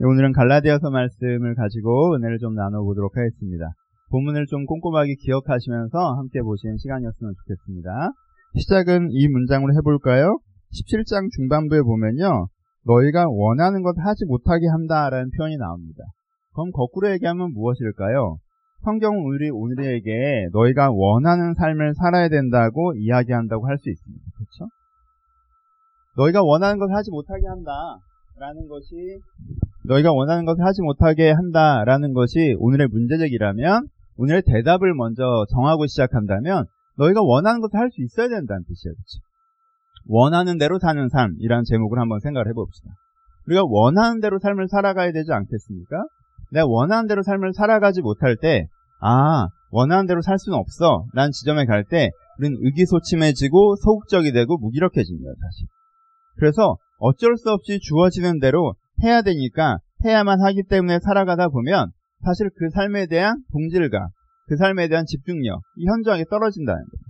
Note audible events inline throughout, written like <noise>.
오늘은 갈라디아서 말씀을 가지고 은혜를 좀 나눠보도록 하겠습니다. 본문을 좀 꼼꼼하게 기억하시면서 함께 보시는 시간이었으면 좋겠습니다. 시작은 이 문장으로 해볼까요? 17장 중반부에 보면요. 너희가 원하는 것 하지 못하게 한다라는 표현이 나옵니다. 그럼 거꾸로 얘기하면 무엇일까요? 성경은 우리 오늘에게 너희가 원하는 삶을 살아야 된다고 이야기한다고 할 수 있습니다. 그렇죠? 너희가 원하는 것을 하지 못하게 한다 라는 것이 너희가 원하는 것을 하지 못하게 한다라는 것이 오늘의 문제적이라면 오늘의 대답을 먼저 정하고 시작한다면 너희가 원하는 것을 할 수 있어야 된다는 뜻이에요. 그렇죠? 원하는 대로 사는 삶이라는 제목을 한번 생각을 해봅시다. 우리가 원하는 대로 삶을 살아가야 되지 않겠습니까? 내가 원하는 대로 삶을 살아가지 못할 때, 아, 원하는 대로 살 수는 없어. 라는 지점에 갈 때, 우리는 의기소침해지고 소극적이 되고 무기력해집니다, 사실. 그래서 어쩔 수 없이 주어지는 대로 해야 되니까 해야만 하기 때문에 살아가다 보면 사실 그 삶에 대한 동질감, 그 삶에 대한 집중력, 이 현저하게 떨어진다는 거예요.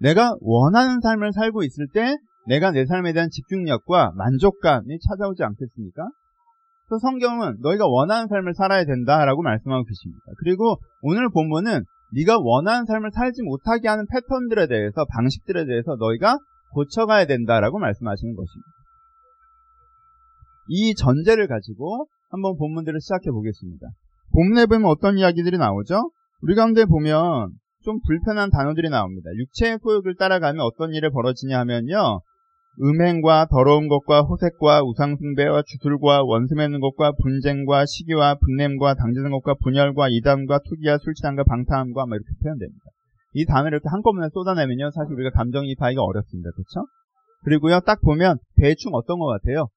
내가 원하는 삶을 살고 있을 때 내가 내 삶에 대한 집중력과 만족감이 찾아오지 않겠습니까? 그래서 성경은 너희가 원하는 삶을 살아야 된다라고 말씀하고 계십니다. 그리고 오늘 본문은 네가 원하는 삶을 살지 못하게 하는 패턴들에 대해서 방식들에 대해서 너희가 고쳐가야 된다라고 말씀하시는 것입니다. 이 전제를 가지고 한번 본문들을 시작해 보겠습니다. 본문에 보면 어떤 이야기들이 나오죠? 우리 가운데 보면 좀 불편한 단어들이 나옵니다. 육체의 소욕을 따라가면 어떤 일이 벌어지냐 하면요. 음행과 더러운 것과 호색과 우상숭배와 주술과 원수 맺는 것과 분쟁과 시기와 분냄과 당지는 것과 분열과 이담과 투기와 술취함과 방탕함과 뭐 이렇게 표현됩니다. 이 단어를 이렇게 한꺼번에 쏟아내면요. 사실 우리가 감정이입하기가 어렵습니다. 그렇죠? 그리고요. 딱 보면 대충 어떤 것 같아요?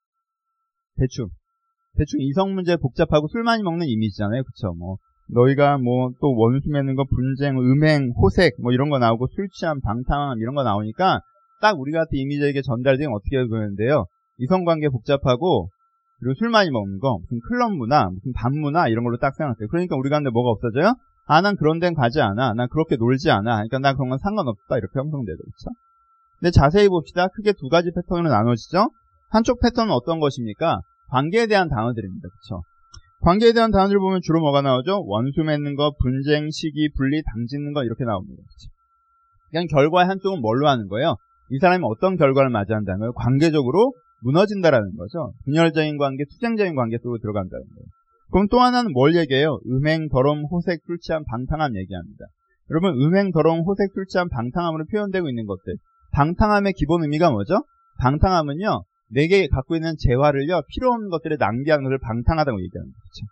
대충. 대충 이성 문제 복잡하고 술 많이 먹는 이미지잖아요. 그쵸? 뭐, 너희가 뭐 또 원수 맺는 거, 분쟁, 음행, 호색, 뭐 이런 거 나오고 술 취함, 방탕함 이런 거 나오니까 딱 우리 같은 이미지에게 전달되면 어떻게 보이는데요. 이성관계 복잡하고 그리고 술 많이 먹는 거, 무슨 클럽 문화, 무슨 밤 문화 이런 걸로 딱 생각해요. 그러니까 우리 가운데 뭐가 없어져요? 아, 난 그런 데는 가지 않아. 난 그렇게 놀지 않아. 그러니까 난 그런 건 상관없다. 이렇게 형성되죠. 그렇죠? 근데 자세히 봅시다. 크게 두 가지 패턴으로 나눠지죠. 한쪽 패턴은 어떤 것입니까? 관계에 대한 단어들입니다. 그렇죠? 관계에 대한 단어들 보면 주로 뭐가 나오죠? 원수 맺는 거, 분쟁, 시기, 분리, 당짓는 거 이렇게 나옵니다. 그렇죠? 그냥 결과의 한쪽은 뭘로 하는 거예요? 이 사람이 어떤 결과를 맞이한다는 거예요? 관계적으로 무너진다라는 거죠. 분열적인 관계, 투쟁적인 관계 속으로 들어간다는 거예요. 그럼 또 하나는 뭘 얘기해요? 음행, 더러움, 호색, 술 취함, 방탕함 얘기합니다. 여러분, 음행, 더러움, 호색, 술 취함, 방탕함으로 표현되고 있는 것들. 방탕함의 기본 의미가 뭐죠? 방탕함은요, 내게 갖고 있는 재화를요, 필요 없는 것들을 낭비하는 것을 방탕하다고 얘기하는 거죠.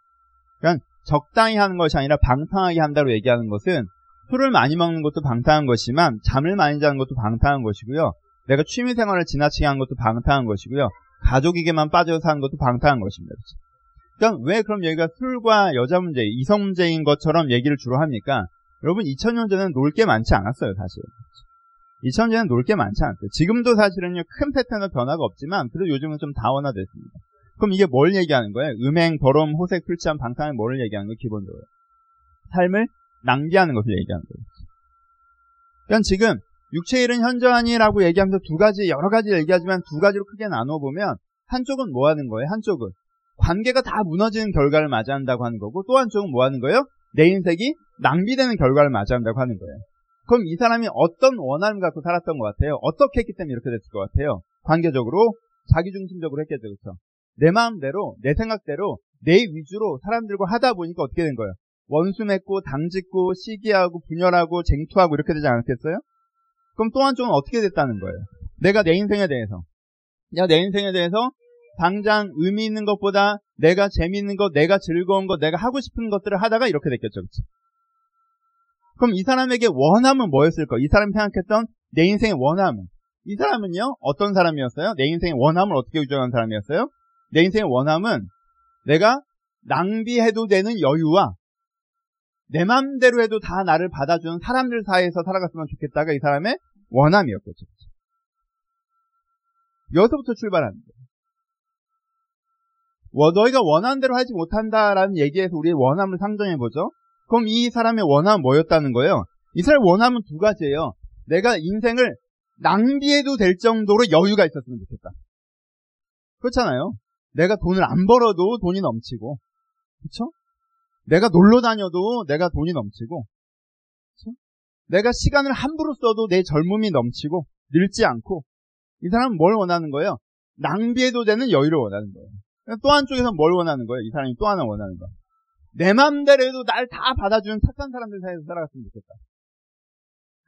그러니까 적당히 하는 것이 아니라 방탕하게 한다고 얘기하는 것은 술을 많이 먹는 것도 방탕한 것이지만 잠을 많이 자는 것도 방탕한 것이고요. 내가 취미 생활을 지나치게 하는 것도 방탕한 것이고요. 가족에게만 빠져 사는 것도 방탕한 것입니다. 그 러니까 왜 그럼 여기가 술과 여자 문제, 이성 문제인 것처럼 얘기를 주로 합니까? 여러분 2000년 전에는 놀 게 많지 않았어요, 사실. 2000년에는 놀 게 많지 않았어요. 지금도 사실은요, 큰 패턴의 변화가 없지만, 그래도 요즘은 좀 다원화됐습니다. 그럼 이게 뭘 얘기하는 거예요? 음행, 더러움, 호색, 풀치함, 방탕을 뭘 얘기하는 거예요, 기본적으로? 삶을 낭비하는 것을 얘기하는 거예요. 그러니까 지금, 육체 일은 현저하니라고 얘기하면서 두 가지, 여러 가지 얘기하지만 두 가지로 크게 나눠보면, 한쪽은 뭐 하는 거예요? 한쪽은. 관계가 다 무너지는 결과를 맞이한다고 하는 거고, 또 한쪽은 뭐 하는 거예요? 내 인생이 낭비되는 결과를 맞이한다고 하는 거예요. 그럼 이 사람이 어떤 원함을 갖고 살았던 것 같아요? 어떻게 했기 때문에 이렇게 됐을 것 같아요? 관계적으로 자기중심적으로 했겠죠, 그렇죠? 내 마음대로, 내 생각대로, 내 위주로 사람들과 하다 보니까 어떻게 된 거예요? 원수 맺고, 당짓고, 시기하고, 분열하고, 쟁투하고 이렇게 되지 않았겠어요? 그럼 또 한쪽은 어떻게 됐다는 거예요? 내가 내 인생에 대해서, 내가 내 인생에 대해서 당장 의미 있는 것보다 내가 재미있는 것, 내가 즐거운 것, 내가 하고 싶은 것들을 하다가 이렇게 됐겠죠, 그렇죠? 그럼 이 사람에게 원함은 뭐였을까? 이 사람이 생각했던 내 인생의 원함은 이 사람은요 어떤 사람이었어요? 내 인생의 원함을 어떻게 유정한 사람이었어요? 내 인생의 원함은 내가 낭비해도 되는 여유와 내 맘대로 해도 다 나를 받아주는 사람들 사이에서 살아갔으면 좋겠다가 이 사람의 원함이었겠죠. 여기서부터 거예요. 너희가 원하는 대로 하지 못한다라는 얘기에서 우리의 원함을 상정해 보죠. 그럼 이 사람의 원함은 뭐였다는 거예요? 이 사람의 원함은 두 가지예요. 내가 인생을 낭비해도 될 정도로 여유가 있었으면 좋겠다. 그렇잖아요. 내가 돈을 안 벌어도 돈이 넘치고, 그쵸? 내가 놀러 다녀도 내가 돈이 넘치고, 그쵸? 내가 시간을 함부로 써도 내 젊음이 넘치고, 늙지 않고, 이 사람은 뭘 원하는 거예요? 낭비해도 되는 여유를 원하는 거예요. 또 한쪽에서 뭘 원하는 거예요? 이 사람이 또 하나 원하는 거. 내 맘대로 해도 날 다 받아주는 착한 사람들 사이에서 살아갔으면 좋겠다.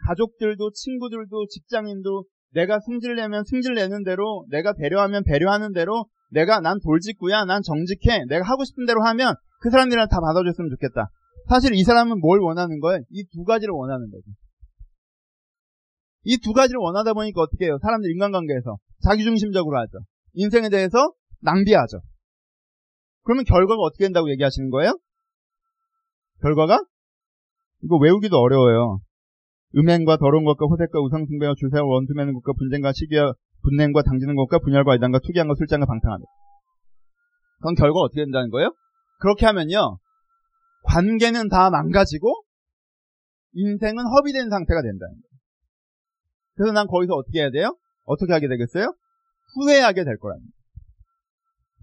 가족들도, 친구들도, 직장인도, 내가 승질 내면 승질 내는 대로, 내가 배려하면 배려하는 대로, 내가 난 돌직구야, 난 정직해, 내가 하고 싶은 대로 하면 그 사람들이랑 다 받아줬으면 좋겠다. 사실 이 사람은 뭘 원하는 거예요? 이 두 가지를 원하는 거죠. 이두 가지를 원하다 보니까 어떻게 해요? 사람들 인간관계에서 자기중심적으로 하죠. 인생에 대해서 낭비하죠. 그러면 결과가 어떻게 된다고 얘기하시는 거예요? 결과가? 이거 외우기도 어려워요. 음행과 더러운 것과 호색과 우상숭배와 주세와 원투매는 것과 분쟁과 시기와 분냉과 당지는 것과 분열과 이단과 투기한과 술장과 방탕하다. 그건 결과 어떻게 된다는 거예요? 그렇게 하면요. 관계는 다 망가지고 인생은 허비된 상태가 된다는 거예요. 그래서 난 거기서 어떻게 해야 돼요? 어떻게 하게 되겠어요? 후회하게 될 거랍니다.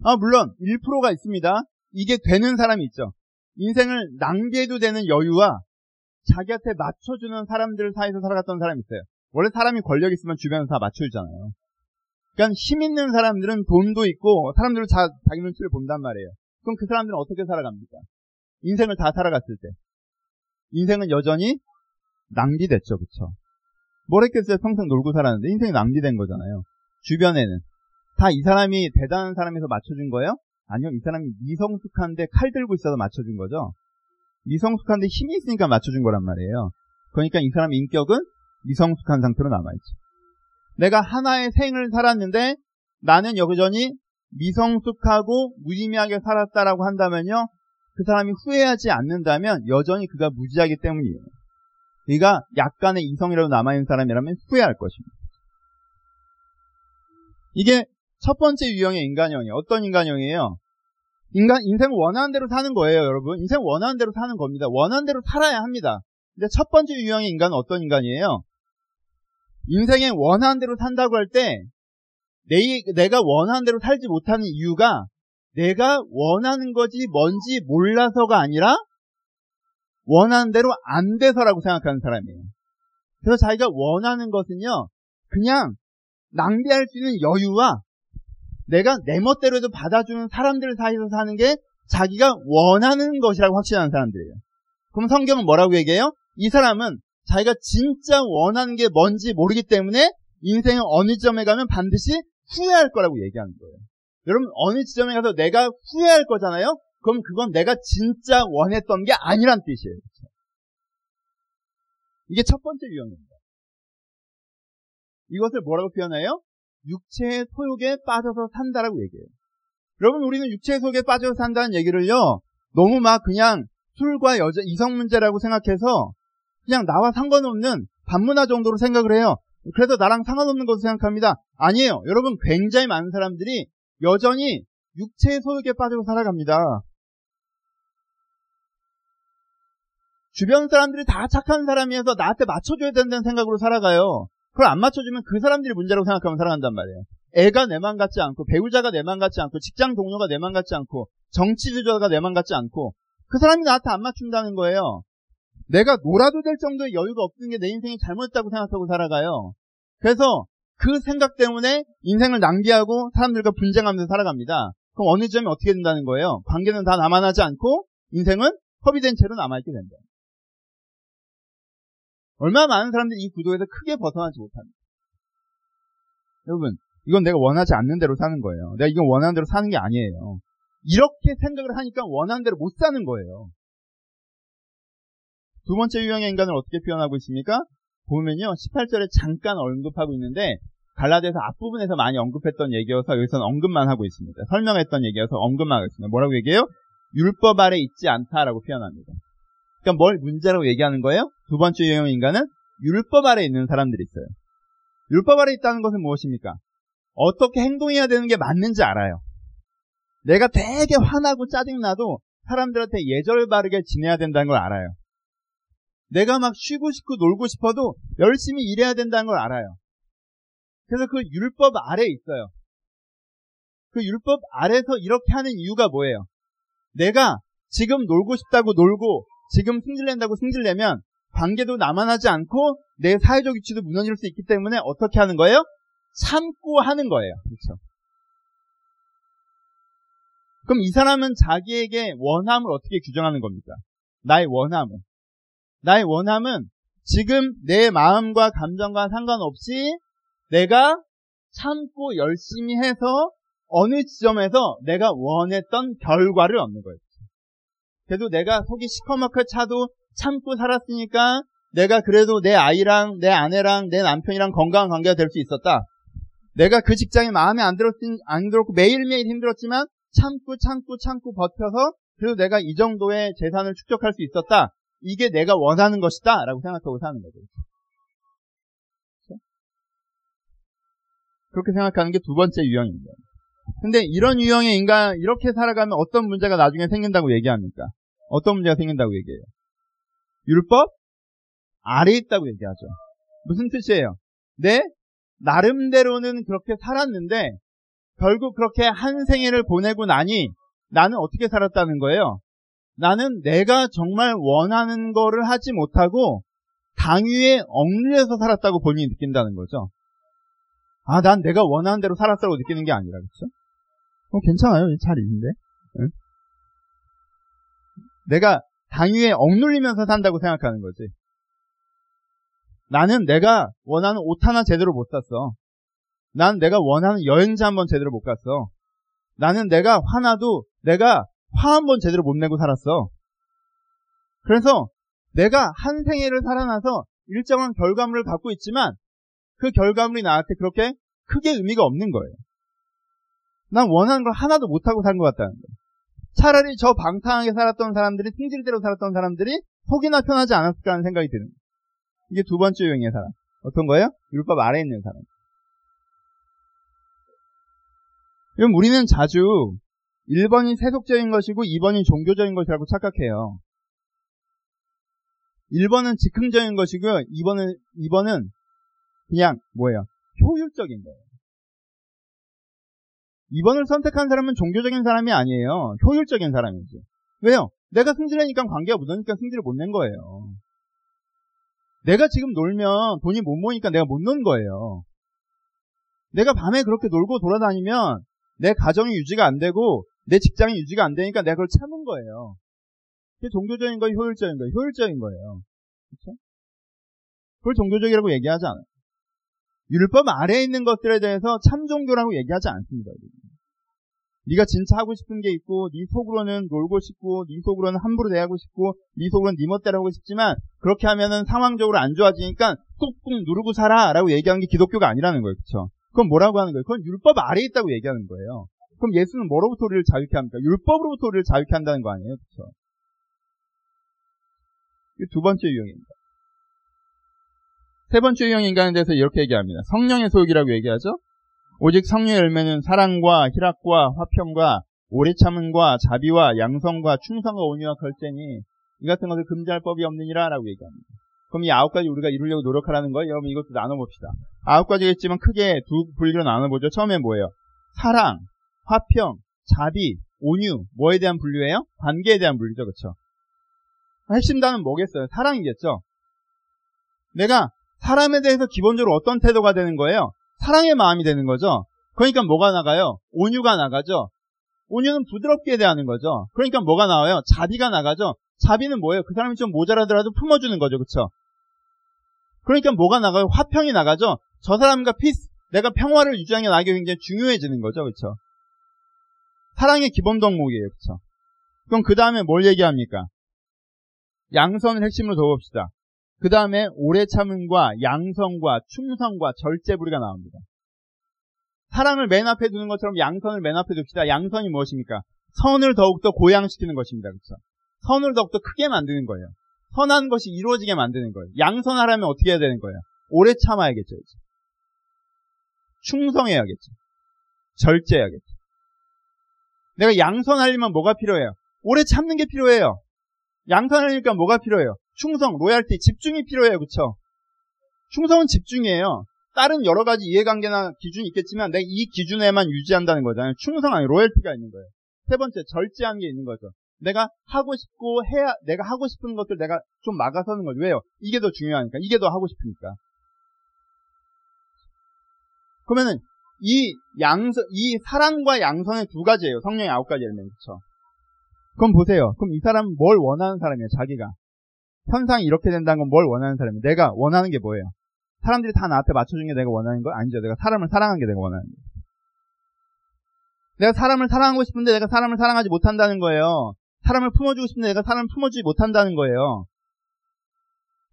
아, 물론 1%가 있습니다. 이게 되는 사람이 있죠. 인생을 낭비해도 되는 여유와 자기한테 맞춰주는 사람들 사이에서 살아갔던 사람이 있어요. 원래 사람이 권력 있으면 주변에서 다 맞춰주잖아요. 그러니까 힘 있는 사람들은 돈도 있고 사람들은 자, 자기 눈치를 본단 말이에요. 그럼 그 사람들은 어떻게 살아갑니까? 인생을 다 살아갔을 때. 인생은 여전히 낭비됐죠, 그쵸? 뭘 했겠어요? 평생 놀고 살았는데 인생이 낭비된 거잖아요. 주변에는. 다 이 사람이 대단한 사람에서 맞춰준 거예요? 아니요, 이 사람이 미성숙한데 칼 들고 있어서 맞춰준 거죠. 미성숙한데 힘이 있으니까 맞춰준 거란 말이에요. 그러니까 이 사람 인격은 미성숙한 상태로 남아있죠. 내가 하나의 생을 살았는데 나는 여전히 미성숙하고 무의미하게 살았다라고 한다면요. 그 사람이 후회하지 않는다면 여전히 그가 무지하기 때문이에요. 그가 약간의 이성이라도 남아있는 사람이라면 후회할 것입니다. 이게 첫 번째 유형의 인간형이에요. 어떤 인간형이에요? 인간, 인생 원하는 대로 사는 거예요, 여러분. 인생 원하는 대로 사는 겁니다. 원하는 대로 살아야 합니다. 근데 첫 번째 유형의 인간은 어떤 인간이에요? 인생에 원하는 대로 산다고 할 때, 내, 내가 원하는 대로 살지 못하는 이유가 내가 원하는 것이 뭔지 몰라서가 아니라 원하는 대로 안 돼서라고 생각하는 사람이에요. 그래서 자기가 원하는 것은요, 그냥 낭비할 수 있는 여유와 내가 내 멋대로 도 받아주는 사람들 사이에서 사는 게 자기가 원하는 것이라고 확신하는 사람들이에요. 그럼 성경은 뭐라고 얘기해요? 이 사람은 자기가 진짜 원하는 게 뭔지 모르기 때문에 인생의 어느 지점에 가면 반드시 후회할 거라고 얘기하는 거예요. 여러분 어느 지점에 가서 내가 후회할 거잖아요? 그럼 그건 내가 진짜 원했던 게 아니란 뜻이에요. 이게 첫 번째 유형입니다. 이것을 뭐라고 표현해요? 육체의 소욕에 빠져서 산다라고 얘기해요. 여러분 우리는 육체의 소욕에 빠져서 산다는 얘기를요. 너무 막 그냥 술과 여자 이성 문제라고 생각해서 그냥 나와 상관없는 반문화 정도로 생각을 해요. 그래서 나랑 상관없는 것으로 생각합니다. 아니에요. 여러분 굉장히 많은 사람들이 여전히 육체의 소욕에 빠져서 살아갑니다. 주변 사람들이 다 착한 사람이어서 나한테 맞춰줘야 된다는 생각으로 살아가요. 그걸 안 맞춰주면 그 사람들이 문제라고 생각하면 살아간단 말이에요. 애가 내 맘 같지 않고 배우자가 내 맘 같지 않고 직장 동료가 내 맘 같지 않고 정치 주자가 내 맘 같지 않고 그 사람이 나한테 안 맞춘다는 거예요. 내가 놀아도 될 정도의 여유가 없는 게 내 인생이 잘못했다고 생각하고 살아가요. 그래서 그 생각 때문에 인생을 낭비하고 사람들과 분쟁하면서 살아갑니다. 그럼 어느 점이 어떻게 된다는 거예요? 관계는 다 남아나지 않고 인생은 허비된 채로 남아있게 된다. 얼마나 많은 사람들이 이 구도에서 크게 벗어나지 못합니다. 여러분, 이건 내가 원하지 않는 대로 사는 거예요. 내가 이건 원하는 대로 사는 게 아니에요. 이렇게 생각을 하니까 원하는 대로 못 사는 거예요. 두 번째 유형의 인간을 어떻게 표현하고 있습니까? 보면요, 18절에 잠깐 언급하고 있는데, 갈라디아서 앞부분에서 많이 언급했던 얘기여서 여기서는 언급만 하고 있습니다. 설명했던 얘기여서 언급만 하고 있습니다. 뭐라고 얘기해요? 율법 아래 있지 않다라고 표현합니다. 그러니까 뭘 문제라고 얘기하는 거예요? 두 번째 유형 인간은 율법 아래 있는 사람들이 있어요. 율법 아래 있다는 것은 무엇입니까? 어떻게 행동해야 되는 게 맞는지 알아요. 내가 되게 화나고 짜증나도 사람들한테 예절 바르게 지내야 된다는 걸 알아요. 내가 막 쉬고 싶고 놀고 싶어도 열심히 일해야 된다는 걸 알아요. 그래서 그 율법 아래 있어요. 그 율법 아래서 이렇게 하는 이유가 뭐예요? 내가 지금 놀고 싶다고 놀고 지금 승질낸다고 승질내면 관계도 남아나지 않고 내 사회적 위치도 무너질 수 있기 때문에 어떻게 하는 거예요? 참고 하는 거예요. 그렇죠? 그럼 이 사람은 자기에게 원함을 어떻게 규정하는 겁니까? 나의 원함을. 나의 원함은 지금 내 마음과 감정과 상관없이 내가 참고 열심히 해서 어느 지점에서 내가 원했던 결과를 얻는 거예요. 그래도 내가 속이 시커멓게 차도 참고 살았으니까 내가 그래도 내 아이랑 내 아내랑 내 남편이랑 건강한 관계가 될 수 있었다. 내가 그 직장이 마음에 안 들었, 안 들었고 매일매일 힘들었지만 참고 참고 참고 버텨서 그래도 내가 이 정도의 재산을 축적할 수 있었다. 이게 내가 원하는 것이다. 라고 생각하고 사는 거죠. 그렇죠? 그렇게 생각하는 게 두 번째 유형입니다. 근데 이런 유형의 인간, 이렇게 살아가면 어떤 문제가 나중에 생긴다고 얘기합니까? 어떤 문제가 생긴다고 얘기해요? 율법? 아래 있다고 얘기하죠. 무슨 뜻이에요? 내 나름대로는 그렇게 살았는데 결국 그렇게 한 생애를 보내고 나니 나는 어떻게 살았다는 거예요? 나는 내가 정말 원하는 거를 하지 못하고 당위에 얽매여서 살았다고 본인이 느낀다는 거죠. 아, 난 내가 원하는 대로 살았다고 느끼는 게 아니라, 그렇죠? 어, 괜찮아요. 잘 있는데. 응? 내가 당위에 억눌리면서 산다고 생각하는 거지. 나는 내가 원하는 옷 하나 제대로 못 샀어. 난 내가 원하는 여행자 한번 제대로 못 갔어. 나는 내가 화나도 내가 화 한 번 제대로 못 내고 살았어. 그래서 내가 한 생애를 살아나서 일정한 결과물을 갖고 있지만 그 결과물이 나한테 그렇게 크게 의미가 없는 거예요. 난 원하는 걸 하나도 못하고 산 것 같다는 거예요. 차라리 저 방탕하게 살았던 사람들이 승질대로 살았던 사람들이 속이나 편하지 않았을까 하는 생각이 드는 거예요. 이게 두 번째 유형의 사람. 어떤 거예요? 율법 아래에 있는 사람. 그럼 우리는 자주 1번이 세속적인 것이고 2번이 종교적인 것이라고 착각해요. 1번은 즉흥적인 것이고요. 2번은, 2번은 그냥 뭐예요? 효율적인 거예요. 2번을 선택한 사람은 종교적인 사람이 아니에요. 효율적인 사람이지. 왜요? 내가 승질내니까 관계가 묻으니까 승질을 못 낸 거예요. 내가 지금 놀면 돈이 못 모이니까 내가 못 노는 거예요. 내가 밤에 그렇게 놀고 돌아다니면 내 가정이 유지가 안 되고 내 직장이 유지가 안 되니까 내가 그걸 참은 거예요. 그게 종교적인 거예요, 효율적인 거예요. 효율적인 거예요. 그렇죠? 그걸 종교적이라고 얘기하지 않아요. 율법 아래에 있는 것들에 대해서 참 종교라고 얘기하지 않습니다. 네가 진짜 하고 싶은 게 있고 네 속으로는 놀고 싶고 네 속으로는 함부로 대하고 싶고 네 속으로는 네 멋대로 하고 싶지만 그렇게 하면은 상황적으로 안 좋아지니까 꾹꾹 누르고 살아라고 얘기하는 게 기독교가 아니라는 거예요. 그렇죠? 그건 뭐라고 하는 거예요? 그건 율법 아래에 있다고 얘기하는 거예요. 그럼 예수는 뭐로부터 우리를 자유케 합니까? 율법으로부터 우리를 자유케 한다는 거 아니에요? 그렇죠? 두 번째 유형입니다. 세 번째 유형 인간에 대해서 이렇게 얘기합니다. 성령의 소욕이라고 얘기하죠? 오직 성령의 열매는 사랑과 희락과 화평과 오래 참음과 자비와 양성과 충성과 온유와 걸제니 이 같은 것을 금지할 법이 없느니라라고 얘기합니다. 그럼 이 아홉 가지 우리가 이루려고 노력하라는 거예요. 여러분 이것도 나눠봅시다. 아홉 가지겠지만 크게 두 분류로 나눠보죠. 처음에 뭐예요? 사랑, 화평, 자비, 온유, 뭐에 대한 분류예요? 관계에 대한 분류죠. 그렇죠? 핵심 단은 뭐겠어요? 사랑이겠죠? 내가 사람에 대해서 기본적으로 어떤 태도가 되는 거예요? 사랑의 마음이 되는 거죠? 그러니까 뭐가 나가요? 온유가 나가죠? 온유는 부드럽게 대하는 거죠? 그러니까 뭐가 나와요? 자비가 나가죠? 자비는 뭐예요? 그 사람이 좀 모자라더라도 품어주는 거죠. 그렇죠? 그러니까 뭐가 나가요? 화평이 나가죠? 저 사람과 peace, 내가 평화를 유지하는 게 나에게 굉장히 중요해지는 거죠. 그렇죠? 사랑의 기본 덕목이에요. 그렇죠? 그럼 그 다음에 뭘 얘기합니까? 양선을 핵심으로 둬봅시다. 그 다음에 오래 참음과 양선과 충성과 절제부리가 나옵니다. 사랑을 맨 앞에 두는 것처럼 양선을 맨 앞에 둡시다. 양선이 무엇입니까? 선을 더욱더 고양시키는 것입니다. 그렇죠? 선을 더욱더 크게 만드는 거예요. 선한 것이 이루어지게 만드는 거예요. 양선하려면 어떻게 해야 되는 거예요? 오래 참아야겠죠. 이제. 충성해야겠죠. 절제해야겠죠. 내가 양선하려면 뭐가 필요해요? 오래 참는 게 필요해요. 양선하려니까 뭐가 필요해요? 충성, 로얄티, 집중이 필요해요. 그쵸? 충성은 집중이에요. 다른 여러 가지 이해관계나 기준이 있겠지만 내가 이 기준에만 유지한다는 거잖아요. 충성한 로열티가 있는 거예요. 세 번째, 절제한 게 있는 거죠. 내가 하고 싶고 해야, 내가 하고 싶은 것들 내가 좀 막아서는 거죠. 왜요? 이게 더 중요하니까. 이게 더 하고 싶으니까. 그러면은, 이 양선, 이 사랑과 양선의 두 가지예요. 성령의 아홉 가지 엘멘트. 그쵸? 그럼 보세요. 그럼 이 사람은 뭘 원하는 사람이에요, 자기가. 현상이 이렇게 된다는 건 뭘 원하는 사람이에요? 내가 원하는 게 뭐예요? 사람들이 다 나한테 맞춰준 게 내가 원하는 거 아니죠. 내가 사람을 사랑하는 게 내가 원하는 거예요. 내가 사람을 사랑하고 싶은데 내가 사람을 사랑하지 못한다는 거예요. 사람을 품어주고 싶은데 내가 사람을 품어주지 못한다는 거예요.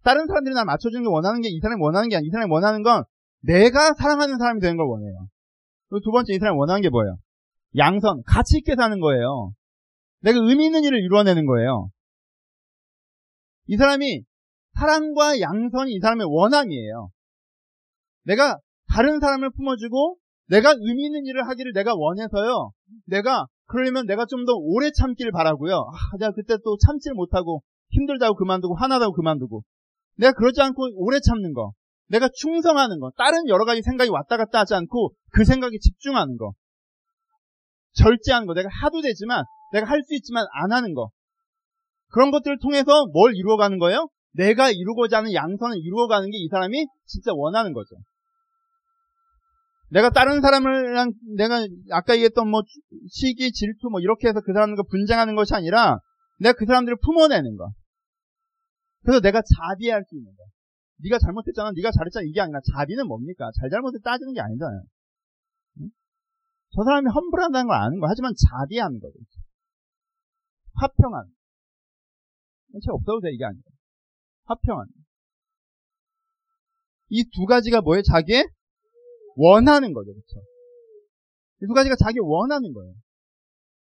다른 사람들이 날 맞춰주는 게 원하는 게 이 사람이 원하는 게 아니라 이 사람이 원하는 건 내가 사랑하는 사람이 되는 걸 원해요. 그리고 두 번째 이 사람이 원하는 게 뭐예요? 양선, 가치 있게 사는 거예요. 내가 의미 있는 일을 이루어내는 거예요. 이 사람이 사랑과 양선이 이 사람의 원함이에요. 내가 다른 사람을 품어주고 내가 의미 있는 일을 하기를 내가 원해서요. 내가 그러려면 내가 좀 더 오래 참기를 바라고요. 아, 내가 그때 또 참지를 못하고 힘들다고 그만두고 화나다고 그만두고 내가 그러지 않고 오래 참는 거. 내가 충성하는 거. 다른 여러 가지 생각이 왔다 갔다 하지 않고 그 생각에 집중하는 거. 절제하는 거. 내가 하도 되지만 내가 할 수 있지만 안 하는 거. 그런 것들을 통해서 뭘 이루어가는 거예요? 내가 이루고자 하는 양선을 이루어가는 게 이 사람이 진짜 원하는 거죠. 내가 다른 사람을 내가 아까 얘기했던 뭐 시기, 질투 뭐 이렇게 해서 그 사람들과 분쟁하는 것이 아니라 내가 그 사람들을 품어내는 거. 그래서 내가 자비할 수 있는 거. 네가 잘못했잖아, 네가 잘했잖아 이게 아니라 자비는 뭡니까? 잘 잘못을 따지는 게 아니잖아요. 응? 저 사람이 험불한다는 걸 아는 거. 하지만 자비하는 거죠. 화평한. 제 없어도 돼 이게 아니라 화평한. 이 두 가지가 뭐예요? 자기의 원하는 거죠. 그렇죠? 이두 가지가 자기 원하는 거예요.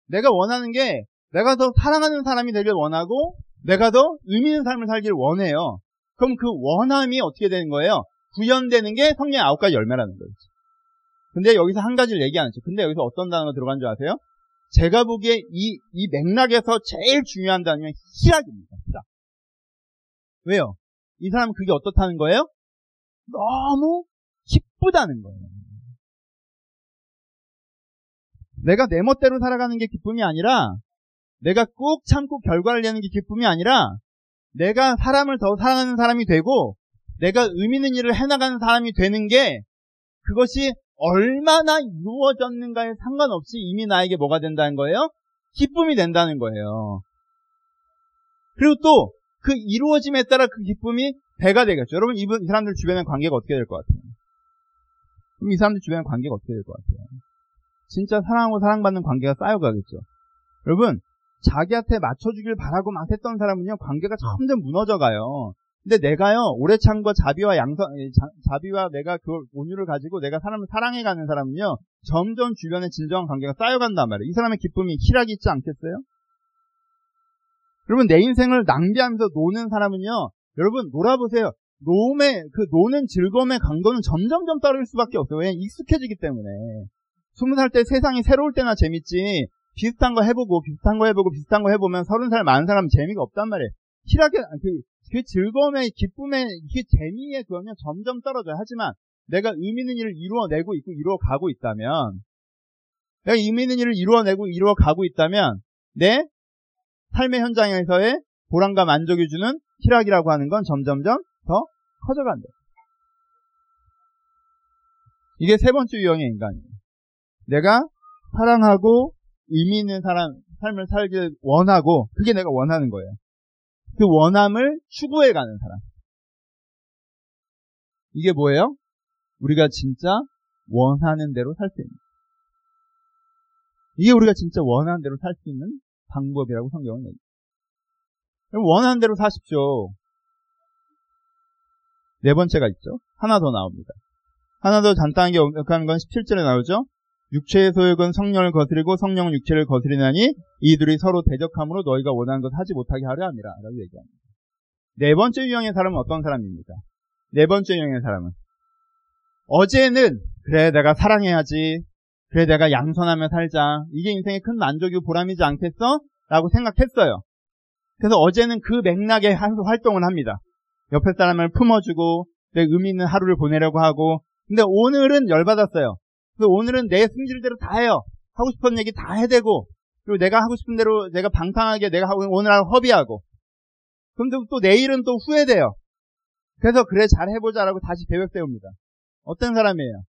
내가 원하는 게 내가 더 사랑하는 사람이 되길 원하고 내가 더 의미 있는 삶을 살기를 원해요. 그럼 그 원함이 어떻게 되는 거예요? 구현되는 게 성령의 아홉 가지 열매라는 거죠. 근데 여기서 한 가지를 얘기 안 했죠. 근데 여기서 어떤 단어가 들어간 줄 아세요? 제가 보기에 이, 이 맥락에서 제일 중요한 단어는 희락입니다. 희락. 왜요? 이 사람은 그게 어떻다는 거예요? 너무 기쁘다는 거예요. 내가 내 멋대로 살아가는 게 기쁨이 아니라 내가 꾹 참고 결과를 내는 게 기쁨이 아니라 내가 사람을 더 사랑하는 사람이 되고 내가 의미 있는 일을 해나가는 사람이 되는 게 그것이 얼마나 이루어졌는가에 상관없이 이미 나에게 뭐가 된다는 거예요? 기쁨이 된다는 거예요. 그리고 또 그 이루어짐에 따라 그 기쁨이 배가 되겠죠. 여러분 이 사람들 주변의 관계가 어떻게 될 것 같아요? 그럼 이 사람들 주변의 관계가 어떻게 될 것 같아요? 진짜 사랑하고 사랑받는 관계가 쌓여가겠죠. 여러분 자기한테 맞춰주길 바라고 막 했던 사람은요 관계가 점점 무너져가요. 근데 내가요 오래 참과 자비와 양선 자비와 내가 그 온유를 가지고 내가 사람을 사랑해가는 사람은요 점점 주변에 진정한 관계가 쌓여간단 말이에요. 이 사람의 기쁨이 희락이 있지 않겠어요? 여러분 내 인생을 낭비하면서 노는 사람은요 여러분 놀아보세요. 노음의 그 노는 즐거움의 강도는 점점점 떨어질 수밖에 없어요. 왜 익숙해지기 때문에. 스무 살 때 세상이 새로울 때나 재밌지 비슷한 거 해보고 비슷한 거 해보고 비슷한 거 해보면 서른 살 많은 사람 재미가 없단 말이에요. 희락의 그, 그 즐거움의 기쁨의 그 재미의 그거는 점점 떨어져요. 하지만 내가 의미 있는 일을 이루어내고 있고 이루어가고 있다면 내가 의미 있는 일을 이루어내고 이루어가고 있다면 내 삶의 현장에서의 보람과 만족이 주는 희락이라고 하는 건 점점점 더 커져간다. 이게 세 번째 유형의 인간이에요. 내가 사랑하고 의미 있는 사람, 삶을 살길 원하고, 그게 내가 원하는 거예요. 그 원함을 추구해 가는 사람. 이게 뭐예요? 우리가 진짜 원하는 대로 살 수 있는. 이게 우리가 진짜 원하는 대로 살 수 있는 방법이라고 성경은 얘기해요. 원하는 대로 사십시오. 네 번째가 있죠. 하나 더 나옵니다. 하나 더 간단하게 언급하는 건 17절에 나오죠. 육체의 소욕은 성령을 거스리고 성령은 육체를 거스리나니 이들이 서로 대적함으로 너희가 원하는 것 하지 못하게 하려 함이라 라고 얘기합니다. 네 번째 유형의 사람은 어떤 사람입니까? 네 번째 유형의 사람은 어제는 그래 내가 사랑해야지 그래 내가 양선하며 살자 이게 인생의 큰 만족이고 보람이지 않겠어? 라고 생각했어요. 그래서 어제는 그 맥락에 활동을 합니다. 옆에 사람을 품어주고 의미 있는 하루를 보내려고 하고 근데 오늘은 열받았어요. 그래서 오늘은 내 승질대로 다 해요. 하고 싶은 얘기 다 해대고 그리고 내가 하고 싶은 대로 내가 방탕하게 내가 하고 오늘 하고 허비하고 그런데 또 내일은 또 후회돼요. 그래서 그래 잘 해보자라고 다시 계획 세웁니다. 어떤 사람이에요?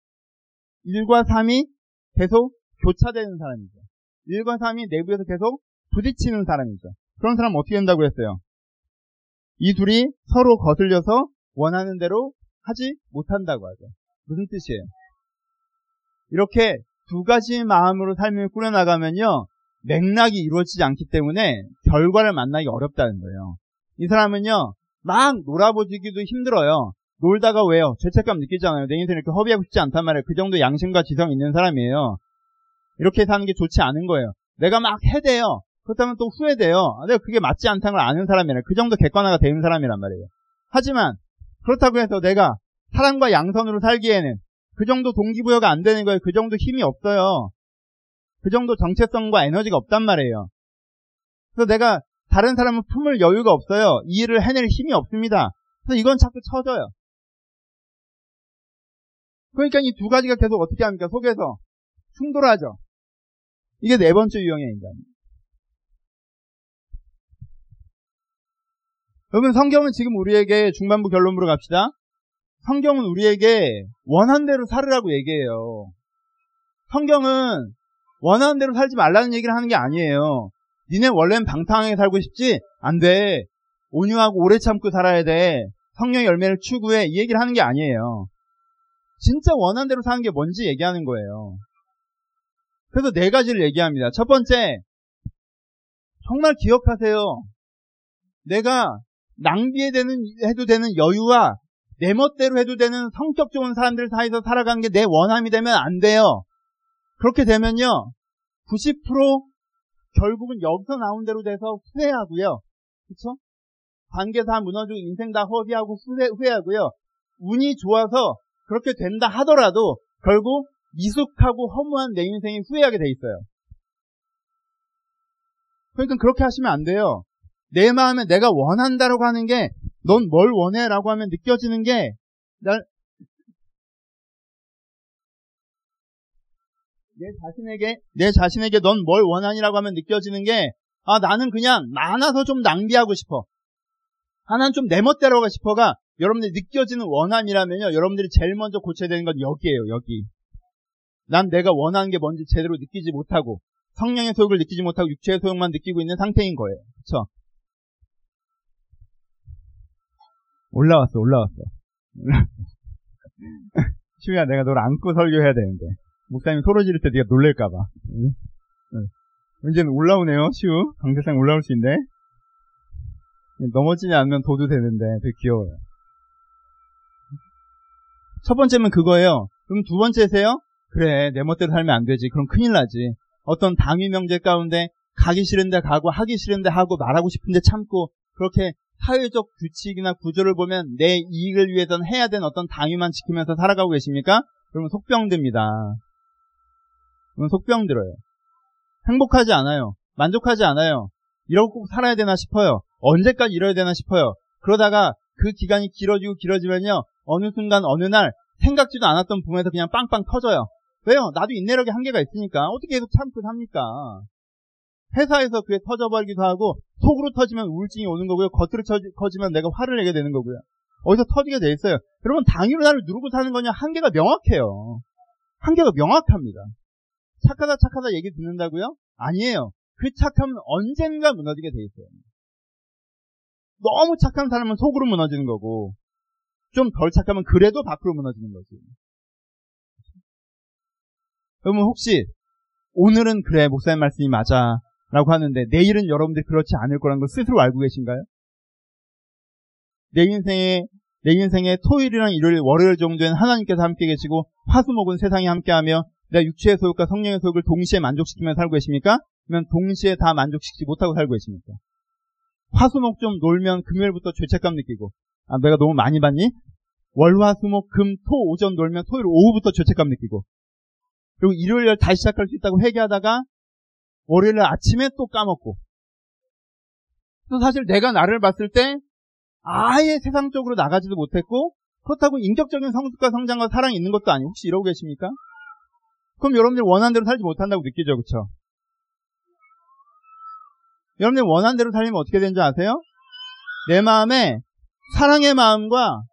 1과 3이 계속 교차되는 사람이죠. 1과 3이 내부에서 계속 부딪히는 사람이죠. 그런 사람 어떻게 된다고 했어요? 이 둘이 서로 거슬려서 원하는 대로 하지 못한다고 하죠. 무슨 뜻이에요? 이렇게 두 가지 마음으로 삶을 꾸려나가면요. 맥락이 이루어지지 않기 때문에 결과를 만나기 어렵다는 거예요. 이 사람은요. 막 놀아보기도 힘들어요. 놀다가 왜요? 죄책감 느끼잖아요. 내 인생 이렇게 허비하고 싶지 않단 말이에요. 그 정도 양심과 지성 있는 사람이에요. 이렇게 사는 게 좋지 않은 거예요. 내가 막 해대요. 그렇다면 또 후회돼요. 아, 내가 그게 맞지 않다는 걸 아는 사람이라 그 정도 객관화가 되는 사람이란 말이에요. 하지만 그렇다고 해서 내가 사랑과 양선으로 살기에는 그 정도 동기부여가 안 되는 거예요. 그 정도 힘이 없어요. 그 정도 정체성과 에너지가 없단 말이에요. 그래서 내가 다른 사람은 품을 여유가 없어요. 이 일을 해낼 힘이 없습니다. 그래서 이건 자꾸 쳐져요. 그러니까 이 두 가지가 계속 어떻게 합니까? 속에서 충돌하죠. 이게 네 번째 유형의 인간입니다. 여러분 성경은 지금 우리에게 중반부 결론으로 갑시다. 성경은 우리에게 원한 대로 살으라고 얘기해요. 성경은 원하는 대로 살지 말라는 얘기를 하는 게 아니에요. 니네 원래는 방탕하게 살고 싶지? 안 돼. 온유하고 오래 참고 살아야 돼. 성령의 열매를 추구해. 이 얘기를 하는 게 아니에요. 진짜 원하는 대로 사는 게 뭔지 얘기하는 거예요. 그래서 네 가지를 얘기합니다. 첫 번째, 정말 기억하세요. 내가 낭비해 되는, 해도 되는 여유와 내 멋대로 해도 되는 성격 좋은 사람들 사이에서 살아가는 게 내 원함이 되면 안 돼요. 그렇게 되면요. 90% 결국은 여기서 나온 대로 돼서 후회하고요. 그쵸? 관계 다 무너지고 인생 다 허비하고 후회, 후회하고요. 운이 좋아서 그렇게 된다 하더라도 결국 미숙하고 허무한 내 인생이 후회하게 돼 있어요. 그러니까 그렇게 하시면 안 돼요. 내 마음에 내가 원한다라고 하는 게 넌 뭘 원해? 라고 하면 느껴지는 게 날, 내 자신에게 내 자신에게 넌 뭘 원하니라고 하면 느껴지는 게 아 나는 그냥 많아서 좀 낭비하고 싶어. 하나는 좀 내 멋대로 하고 싶어가 여러분들이 느껴지는 원한이라면요. 여러분들이 제일 먼저 고쳐야 되는 건 여기에요. 여기. 난 내가 원하는 게 뭔지 제대로 느끼지 못하고 성령의 소욕을 느끼지 못하고 육체의 소욕만 느끼고 있는 상태인 거예요. 그렇죠? 올라왔어, 올라왔어. <laughs> 시우야, 내가 널 안고 설교해야 되는데. 목사님 소리 지를 때 네가 놀랄까봐. 응? 응. 이제는 올라오네요, 시우. 강대상 올라올 수 있네. 넘어지지 않으면 도도 되는데 되게 귀여워요. 첫 번째는 그거예요. 그럼 두 번째세요? 그래, 내 멋대로 살면 안 되지. 그럼 큰일 나지. 어떤 당위 명제 가운데 가기 싫은데 가고 하기 싫은데 하고 말하고 싶은데 참고 그렇게 사회적 규칙이나 구조를 보면 내 이익을 위해서는 해야 되는 어떤 당위만 지키면서 살아가고 계십니까? 그러면 속병듭니다. 그러면 속병들어요. 행복하지 않아요. 만족하지 않아요. 이러고 꼭 살아야 되나 싶어요. 언제까지 이러야 되나 싶어요. 그러다가 그 기간이 길어지고 길어지면요. 어느 순간 어느 날 생각지도 않았던 부분에서 그냥 빵빵 터져요. 왜요? 나도 인내력이 한계가 있으니까 어떻게 계속 참고 삽니까? 회사에서 그게 터져버리기도 하고 속으로 터지면 우울증이 오는 거고요. 겉으로 터지면 내가 화를 내게 되는 거고요. 어디서 터지게 돼 있어요. 여러분 당위로 나를 누르고 사는 거냐 한계가 명확해요. 한계가 명확합니다. 착하다 착하다 얘기 듣는다고요? 아니에요. 그 착함은 언젠가 무너지게 돼 있어요. 너무 착한 사람은 속으로 무너지는 거고 좀 덜 착하면 그래도 밖으로 무너지는 거지. 여러분 혹시 오늘은 그래 목사님 말씀이 맞아 라고 하는데 내일은 여러분들이 그렇지 않을 거라는 걸 스스로 알고 계신가요? 내 인생에 내 인생에 토요일이랑 일요일, 월요일 정도엔 하나님께서 함께 계시고 화수목은 세상이 함께하며 내가 육체의 소욕과 성령의 소욕을 동시에 만족시키며 살고 계십니까? 그러면 동시에 다 만족시키지 못하고 살고 계십니까? 화수목 좀 놀면 금요일부터 죄책감 느끼고 아 내가 너무 많이 봤니? 월화수목 금 토 오전 놀면 토요일 오후부터 죄책감 느끼고 그리고 일요일 다시 시작할 수 있다고 회개하다가 월요일 아침에 또 까먹고 또 사실 내가 나를 봤을 때 아예 세상적으로 나가지도 못했고 그렇다고 인격적인 성숙과 성장과 사랑이 있는 것도 아니고 혹시 이러고 계십니까? 그럼 여러분들 원하는 대로 살지 못한다고 느끼죠, 그쵸? 여러분들 원하는 대로 살면 어떻게 되는지 아세요? 내 마음에 사랑의 마음과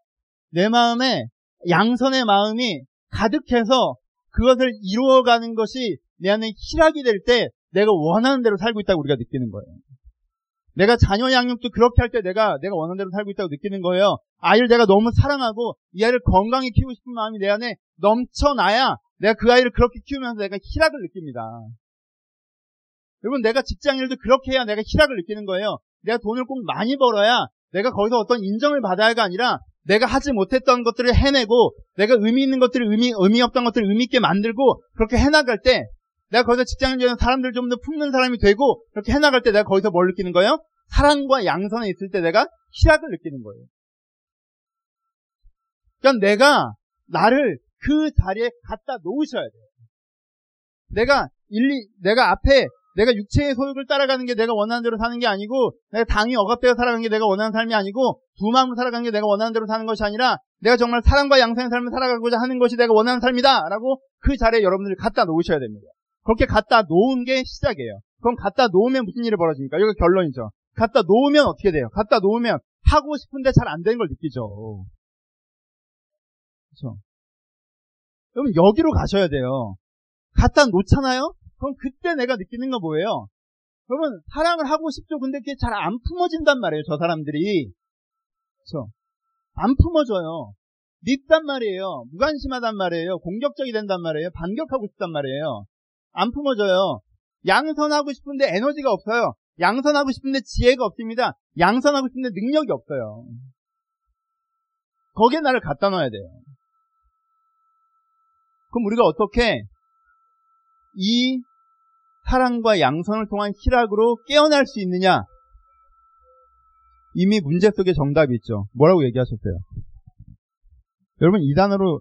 내 마음에 양선의 마음이 가득해서 그것을 이루어가는 것이 내 안에 희락이 될 때 내가 원하는 대로 살고 있다고 우리가 느끼는 거예요. 내가 자녀 양육도 그렇게 할 때 내가 내가 원하는 대로 살고 있다고 느끼는 거예요. 아이를 내가 너무 사랑하고 이 아이를 건강히 키우고 싶은 마음이 내 안에 넘쳐나야 내가 그 아이를 그렇게 키우면서 내가 희락을 느낍니다. 여러분 내가 직장일도 그렇게 해야 내가 희락을 느끼는 거예요. 내가 돈을 꼭 많이 벌어야 내가 거기서 어떤 인정을 받아야가 아니라 내가 하지 못했던 것들을 해내고 내가 의미 있는 것들을 의미 의미 없던 것들을 의미 있게 만들고 그렇게 해나갈 때 내가 거기서 직장인에는 사람들 좀 더 품는 사람이 되고 그렇게 해나갈 때 내가 거기서 뭘 느끼는 거예요? 사랑과 양선에 있을 때 내가 희락을 느끼는 거예요. 그러니까 내가 나를 그 자리에 갖다 놓으셔야 돼요. 내가 일리 내가 앞에 내가 육체의 소욕을 따라가는 게 내가 원하는 대로 사는 게 아니고 내가 당이 억압되어 살아가는 게 내가 원하는 삶이 아니고 두 마음으로 살아가는 게 내가 원하는 대로 사는 것이 아니라 내가 정말 사랑과 양성의 삶을 살아가고자 하는 것이 내가 원하는 삶이다라고 그 자리에 여러분들이 갖다 놓으셔야 됩니다. 그렇게 갖다 놓은 게 시작이에요. 그럼 갖다 놓으면 무슨 일이 벌어집니까? 이거 결론이죠. 갖다 놓으면 어떻게 돼요? 갖다 놓으면 하고 싶은데 잘 안 되는 걸 느끼죠. 그렇죠? 여러분 여기로 가셔야 돼요. 갖다 놓잖아요? 그럼 그때 내가 느끼는 건 뭐예요? 여러분 사랑을 하고 싶죠. 근데 그게 잘 안 품어진단 말이에요. 저 사람들이. 그렇죠? 안 품어져요. 밉단 말이에요. 무관심하단 말이에요. 공격적이 된단 말이에요. 반격하고 싶단 말이에요. 안 품어져요. 양선하고 싶은데 에너지가 없어요. 양선하고 싶은데 지혜가 없습니다. 양선하고 싶은데 능력이 없어요. 거기에 나를 갖다 놔야 돼요. 그럼 우리가 어떻게 이 사랑과 양선을 통한 희락으로 깨어날 수 있느냐? 이미 문제 속에 정답이 있죠. 뭐라고 얘기하셨어요? 여러분 이 단어로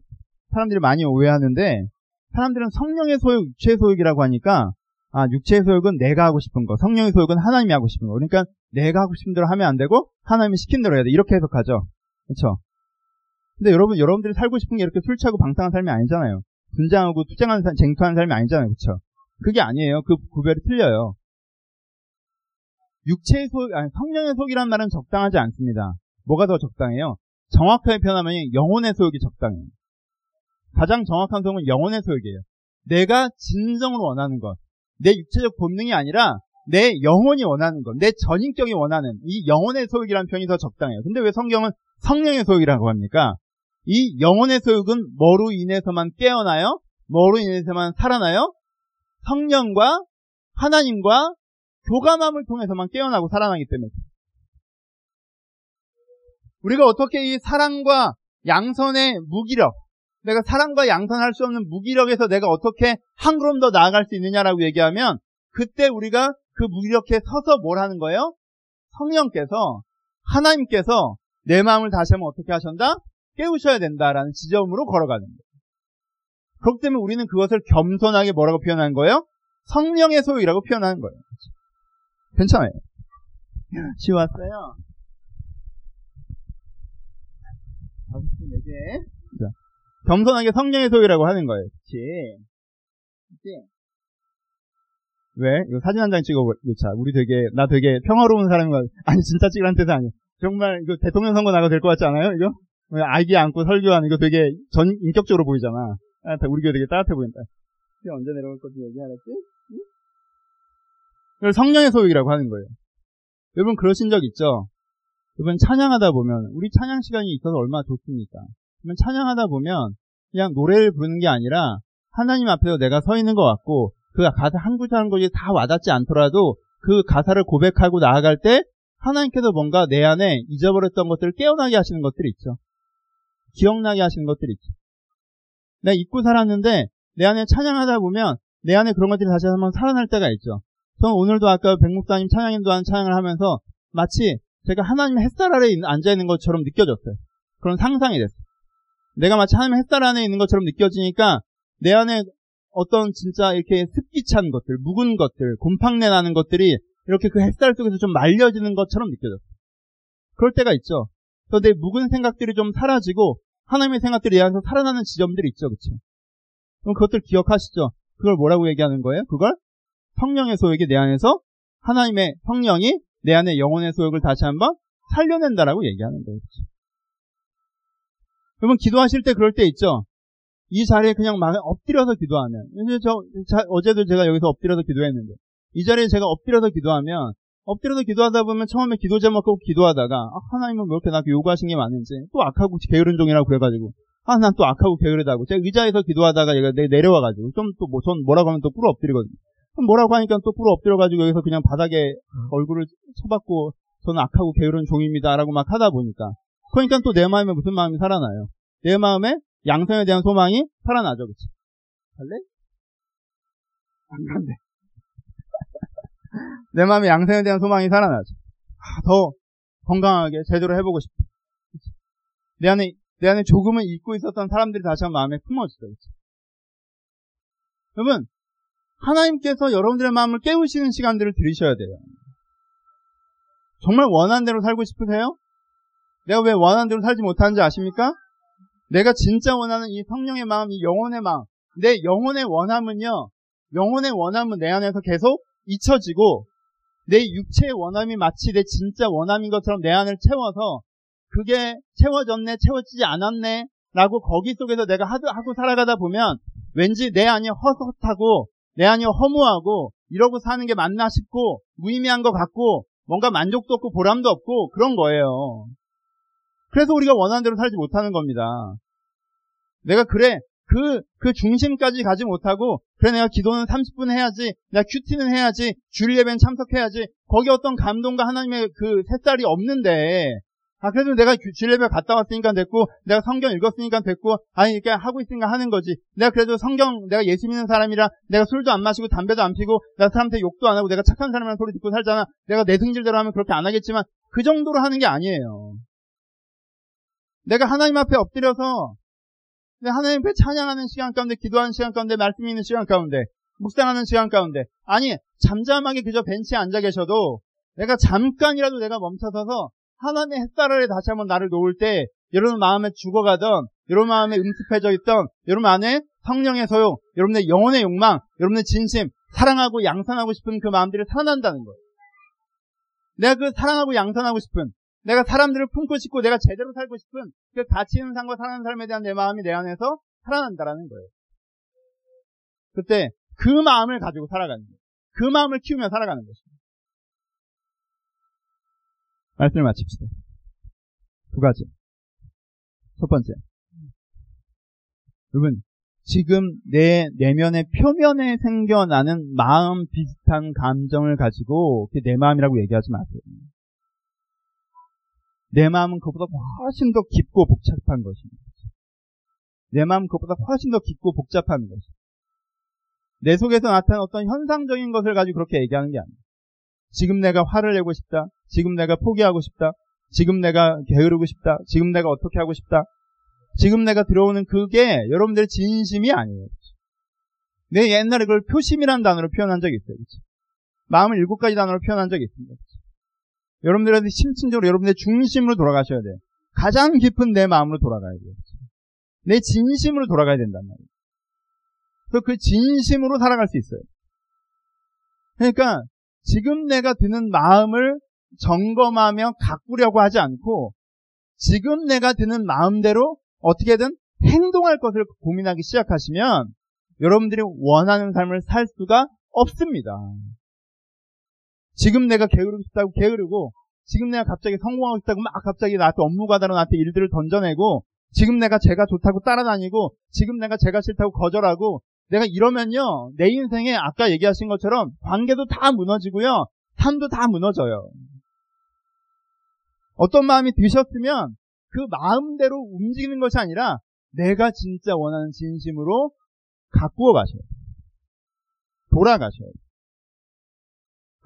사람들이 많이 오해하는데 사람들은 성령의 소욕, 육체의 소욕이라고 하니까 아 육체의 소욕은 내가 하고 싶은 거, 성령의 소욕은 하나님이 하고 싶은 거. 그러니까 내가 하고 싶은 대로 하면 안 되고 하나님이 시킨 대로 해야 돼. 이렇게 해석하죠. 그렇죠? 근데 여러분 여러분들이 살고 싶은 게 이렇게 술 취하고 방탕한 삶이 아니잖아요. 분장하고 투쟁하는 쟁투하는 삶이 아니잖아요. 그렇죠? 그게 아니에요. 그 구별이 틀려요. 육체의 속, 아니, 성령의 속이란 말은 적당하지 않습니다. 뭐가 더 적당해요? 정확하게 표현하면 영혼의 소욕이 적당해요. 가장 정확한 소욕은 영혼의 소욕이에요. 내가 진정으로 원하는 것. 내 육체적 본능이 아니라 내 영혼이 원하는 것. 내 전인격이 원하는 이 영혼의 소욕이라는 표현이 더 적당해요. 근데 왜 성경은 성령의 소욕이라고 합니까? 이 영혼의 소욕은 뭐로 인해서만 깨어나요? 뭐로 인해서만 살아나요? 성령과 하나님과 교감함을 통해서만 깨어나고 살아나기 때문에 우리가 어떻게 이 사랑과 양선의 무기력 내가 사랑과 양선할 수 없는 무기력에서 내가 어떻게 한 걸음 더 나아갈 수 있느냐라고 얘기하면 그때 우리가 그 무기력에 서서 뭘 하는 거예요? 성령께서 하나님께서 내 마음을 다시 한번 어떻게 하셨다? 깨우셔야 된다라는 지점으로 걸어가는 거예요. 그렇기 때문에 우리는 그것을 겸손하게 뭐라고 표현하는 거예요? 성령의 소유라고 표현하는 거예요. 괜찮아요. <laughs> 지웠어요. 자, 겸손하게 성령의 소유라고 하는 거예요. 그치? 그치? 왜? 이거 사진 한 장 찍어보자. 우리 되게, 나 되게 평화로운 사람인 것 같아. 아니, 진짜 찍으란 뜻은 아니에요. 정말, 이거 대통령 선거 나가도 될 것 같지 않아요? 이거? 아기 안고 설교하는 이거 되게 전, 인격적으로 보이잖아. 아, 우리 교회 되게 따뜻해 보인다. 이게 언제 내려올 건지 얘기하랬지? 응? 이걸 성령의 소유이라고 하는 거예요. 여러분 그러신 적 있죠? 여러분 찬양하다 보면 우리 찬양 시간이 있어서 얼마나 좋습니까? 찬양하다 보면 그냥 노래를 부르는 게 아니라 하나님 앞에서 내가 서 있는 것 같고 그 가사 한 구절 한 구절이 다 와닿지 않더라도 그 가사를 고백하고 나아갈 때 하나님께서 뭔가 내 안에 잊어버렸던 것들을 깨어나게 하시는 것들이 있죠. 기억나게 하시는 것들이 있죠. 내가 잊고 살았는데 내 안에 찬양하다 보면 내 안에 그런 것들이 다시 한번 살아날 때가 있죠. 저는 오늘도 아까 백목사님 찬양인도 한 찬양을 하면서 마치 제가 하나님 햇살 아래 앉아 있는 것처럼 느껴졌어요. 그런 상상이 됐어요. 내가 마치 하나님 햇살 안에 있는 것처럼 느껴지니까 내 안에 어떤 진짜 이렇게 습기 찬 것들, 묵은 것들, 곰팡내 나는 것들이 이렇게 그 햇살 속에서 좀 말려지는 것처럼 느껴졌어요. 그럴 때가 있죠. 그래서 내 묵은 생각들이 좀 사라지고 하나님의 생각들이 내 안에서 살아나는 지점들이 있죠. 그렇죠? 그럼 그것들 기억하시죠? 그걸 뭐라고 얘기하는 거예요? 그걸 성령의 소욕이 내 안에서 하나님의 성령이 내 안에 영혼의 소욕을 다시 한번 살려낸다라고 얘기하는 거예요. 그렇죠? 여러분 기도하실 때 그럴 때 있죠. 이 자리에 그냥 막 엎드려서 기도하면. 저, 자, 어제도 제가 여기서 엎드려서 기도했는데. 이 자리에 제가 엎드려서 기도하면 엎드려서 기도하다 보면 처음에 기도 제목 고 기도하다가 아, 하나님은 왜 이렇게 나한테 요구하신 게 많은지 또 악하고 게으른 종이라고 그래가지고 아 난 또 악하고 게으르다고. 제가 의자에서 기도하다가 얘가 내려와가지고 좀 또 뭐 전 뭐라고 하면 또 꿇어 엎드리거든요. 그럼 뭐라고 하니까 또 꿇어 엎드려가지고 여기서 그냥 바닥에 얼굴을 쳐박고 저는 악하고 게으른 종입니다라고 막 하다 보니까 그러니까 또 내 마음에 무슨 마음이 살아나요 내 마음에 양성에 대한 소망이 살아나죠 그치 갈래? 안 간대 <laughs> 내 마음에 양생에 대한 소망이 살아나죠. 아, 더 건강하게 제대로 해보고 싶다. 내 안에 내 안에 조금은 잊고 있었던 사람들이 다시 한번 마음에 품어지죠. 그렇죠? 여러분 하나님께서 여러분들의 마음을 깨우시는 시간들을 들이셔야 돼요. 정말 원하는 대로 살고 싶으세요? 내가 왜 원하는 대로 살지 못하는지 아십니까? 내가 진짜 원하는 이 성령의 마음, 이 영혼의 마음, 내 영혼의 원함은요, 영혼의 원함은 내 안에서 계속 잊혀지고 내 육체의 원함이 마치 내 진짜 원함인 것처럼 내 안을 채워서 그게 채워졌네, 채워지지 않았네, 라고 거기 속에서 내가 하고 살아가다 보면 왠지 내 안이 헛헛하고 내 안이 허무하고 이러고 사는 게 맞나 싶고 무의미한 것 같고 뭔가 만족도 없고 보람도 없고 그런 거예요. 그래서 우리가 원하는 대로 살지 못하는 겁니다. 내가 그래 그, 그 중심까지 가지 못하고, 그래, 내가 기도는 30분 해야지, 내가 큐티는 해야지, 주일 예배는 참석해야지, 거기 어떤 감동과 하나님의 그 새살이 없는데, 아, 그래도 내가 주일 예배 갔다 왔으니까 됐고, 내가 성경 읽었으니까 됐고, 아니, 이렇게 하고 있으니까 하는 거지. 내가 그래도 성경, 내가 예수 믿는 사람이라, 내가 술도 안 마시고, 담배도 안 피고, 내가 사람한테 욕도 안 하고, 내가 착한 사람이라는 소리 듣고 살잖아. 내가 내 승질대로 하면 그렇게 안 하겠지만, 그 정도로 하는 게 아니에요. 내가 하나님 앞에 엎드려서, 근데 하나님 께 찬양하는 시간 가운데, 기도하는 시간 가운데, 말씀 있는 시간 가운데, 묵상하는 시간 가운데, 아니, 잠잠하게 그저 벤치에 앉아 계셔도, 내가 잠깐이라도 내가 멈춰서서, 하나님의 햇살 아래 다시 한번 나를 놓을 때, 여러분 마음에 죽어가던, 여러분 마음에 음습해져 있던, 여러분 안에 성령의 소용, 여러분의 영혼의 욕망, 여러분의 진심, 사랑하고 양산하고 싶은 그 마음들이 살아난다는 거예요. 내가 그 사랑하고 양산하고 싶은, 내가 사람들을 품고 싶고 내가 제대로 살고 싶은 그 가치 있는 삶과 사는 삶에 대한 내 마음이 내 안에서 살아난다라는 거예요. 그때 그 마음을 가지고 살아가는 거예요. 그 마음을 키우며 살아가는 것입니다. 말씀을 마칩시다. 두 가지. 첫 번째. 여러분, 지금 내 내면의 표면에 생겨나는 마음 비슷한 감정을 가지고 내 마음이라고 얘기하지 마세요. 내 마음은 그보다 훨씬 더 깊고 복잡한 것입니다. 내 마음은 그보다 훨씬 더 깊고 복잡한 것입니다. 내 속에서 나타난 어떤 현상적인 것을 가지고 그렇게 얘기하는 게 아니에요. 지금 내가 화를 내고 싶다. 지금 내가 포기하고 싶다. 지금 내가 게으르고 싶다. 지금 내가 어떻게 하고 싶다. 지금 내가 들어오는 그게 여러분들의 진심이 아니에요. 내 옛날에 그걸 표심이라는 단어로 표현한 적이 있어요. 그렇죠? 마음을 일곱 가지 단어로 표현한 적이 있습니다. 여러분들한테 심층적으로 여러분의 중심으로 돌아가셔야 돼요. 가장 깊은 내 마음으로 돌아가야 돼요. 내 진심으로 돌아가야 된단 말이에요. 그래서 그 진심으로 살아갈 수 있어요. 그러니까 지금 내가 드는 마음을 점검하며 가꾸려고 하지 않고 지금 내가 드는 마음대로 어떻게든 행동할 것을 고민하기 시작하시면 여러분들이 원하는 삶을 살 수가 없습니다. 지금 내가 게으르고 싶다고 게으르고 지금 내가 갑자기 성공하고 싶다고 막 갑자기 나한테 업무 가다로 나한테 일들을 던져내고 지금 내가 제가 좋다고 따라다니고 지금 내가 제가 싫다고 거절하고 내가 이러면요 내 인생에 아까 얘기하신 것처럼 관계도 다 무너지고요 삶도 다 무너져요. 어떤 마음이 드셨으면 그 마음대로 움직이는 것이 아니라 내가 진짜 원하는 진심으로 가꾸어 돌아가셔야 돼요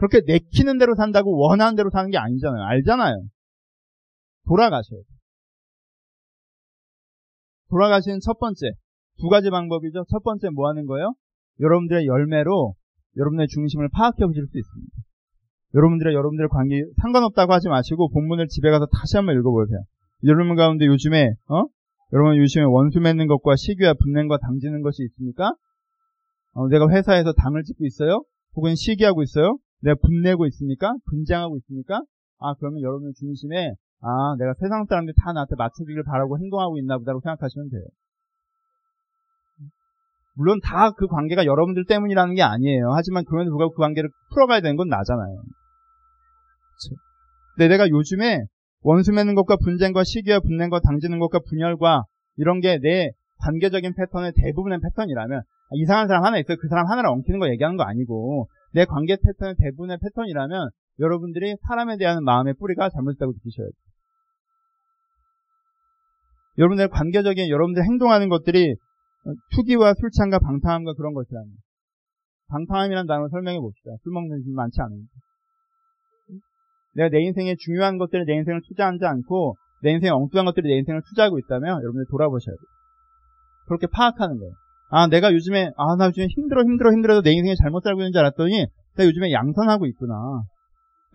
그렇게 내키는 대로 산다고 원하는 대로 사는 게 아니잖아요. 알잖아요. 돌아가셔야 돼요. 돌아가시는 첫 번째, 두 가지 방법이죠. 첫 번째 뭐 하는 거예요? 여러분들의 열매로 여러분의 중심을 파악해 보실 수 있습니다. 여러분들의 여러분들의 관계 상관없다고 하지 마시고 본문을 집에 가서 다시 한번 읽어보세요. 여러분 가운데 요즘에 어? 여러분 요즘에 원수 맺는 것과 시기와 분냄과 당지는 것이 있습니까? 어, 내가 회사에서 당을 짓고 있어요? 혹은 시기하고 있어요? 내가 분내고 있습니까? 분쟁하고 있습니까? 아 그러면 여러분 중심에 아 내가 세상 사람들이 다 나한테 맞춰주기를 바라고 행동하고 있나 보다라고 생각하시면 돼요. 물론 다 그 관계가 여러분들 때문이라는 게 아니에요. 하지만 그럼에도 불구하고 그 관계를 풀어가야 되는 건 나잖아요. 근데 내가 요즘에 원수 맺는 것과 분쟁과 시기와 분냄과 당지는 것과 분열과 이런 게 내 관계적인 패턴의 대부분의 패턴이라면 이상한 사람 하나 있어요. 그 사람 하나를 엉키는 거 얘기하는 거 아니고 내 관계 패턴의 대부분의 패턴이라면 여러분들이 사람에 대한 마음의 뿌리가 잘못됐다고 느끼셔야 돼요. 여러분들 관계적인 여러분들 행동하는 것들이 투기와 술창과 방탕함과 그런 것이라면 방탕함이라는 단어를 설명해 봅시다. 술 먹는 분 많지 않으니까. 내가 내 인생에 중요한 것들에 내 인생을 투자하지 않고 내 인생에 엉뚱한 것들이 내 인생을 투자하고 있다면 여러분들 돌아보셔야 돼요. 그렇게 파악하는 거예요. 아, 내가 요즘에, 아, 나 요즘에 힘들어, 힘들어, 힘들어도 내 인생에 잘못 살고 있는 줄 알았더니, 내가 요즘에 양선하고 있구나.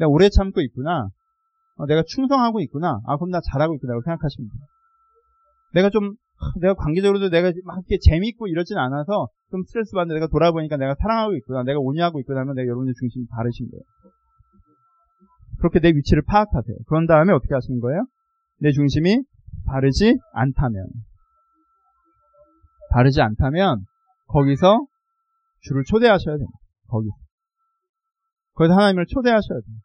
내가 오래 참고 있구나. 어, 내가 충성하고 있구나. 아, 그럼 나 잘하고 있구나. 라고 생각하시면 돼요. 내가 좀, 내가 관계적으로도 내가 막 이렇게 재밌고 이러진 않아서 좀 스트레스 받는데 내가 돌아보니까 내가 사랑하고 있구나. 내가 온유하고 있구나 하면 내가 여러분의 중심이 다르신 거예요. 그렇게 내 위치를 파악하세요. 그런 다음에 어떻게 하시는 거예요? 내 중심이 바르지 않다면. 바르지 않다면, 거기서 주를 초대하셔야 됩니다. 거기서. 거기서 하나님을 초대하셔야 돼요.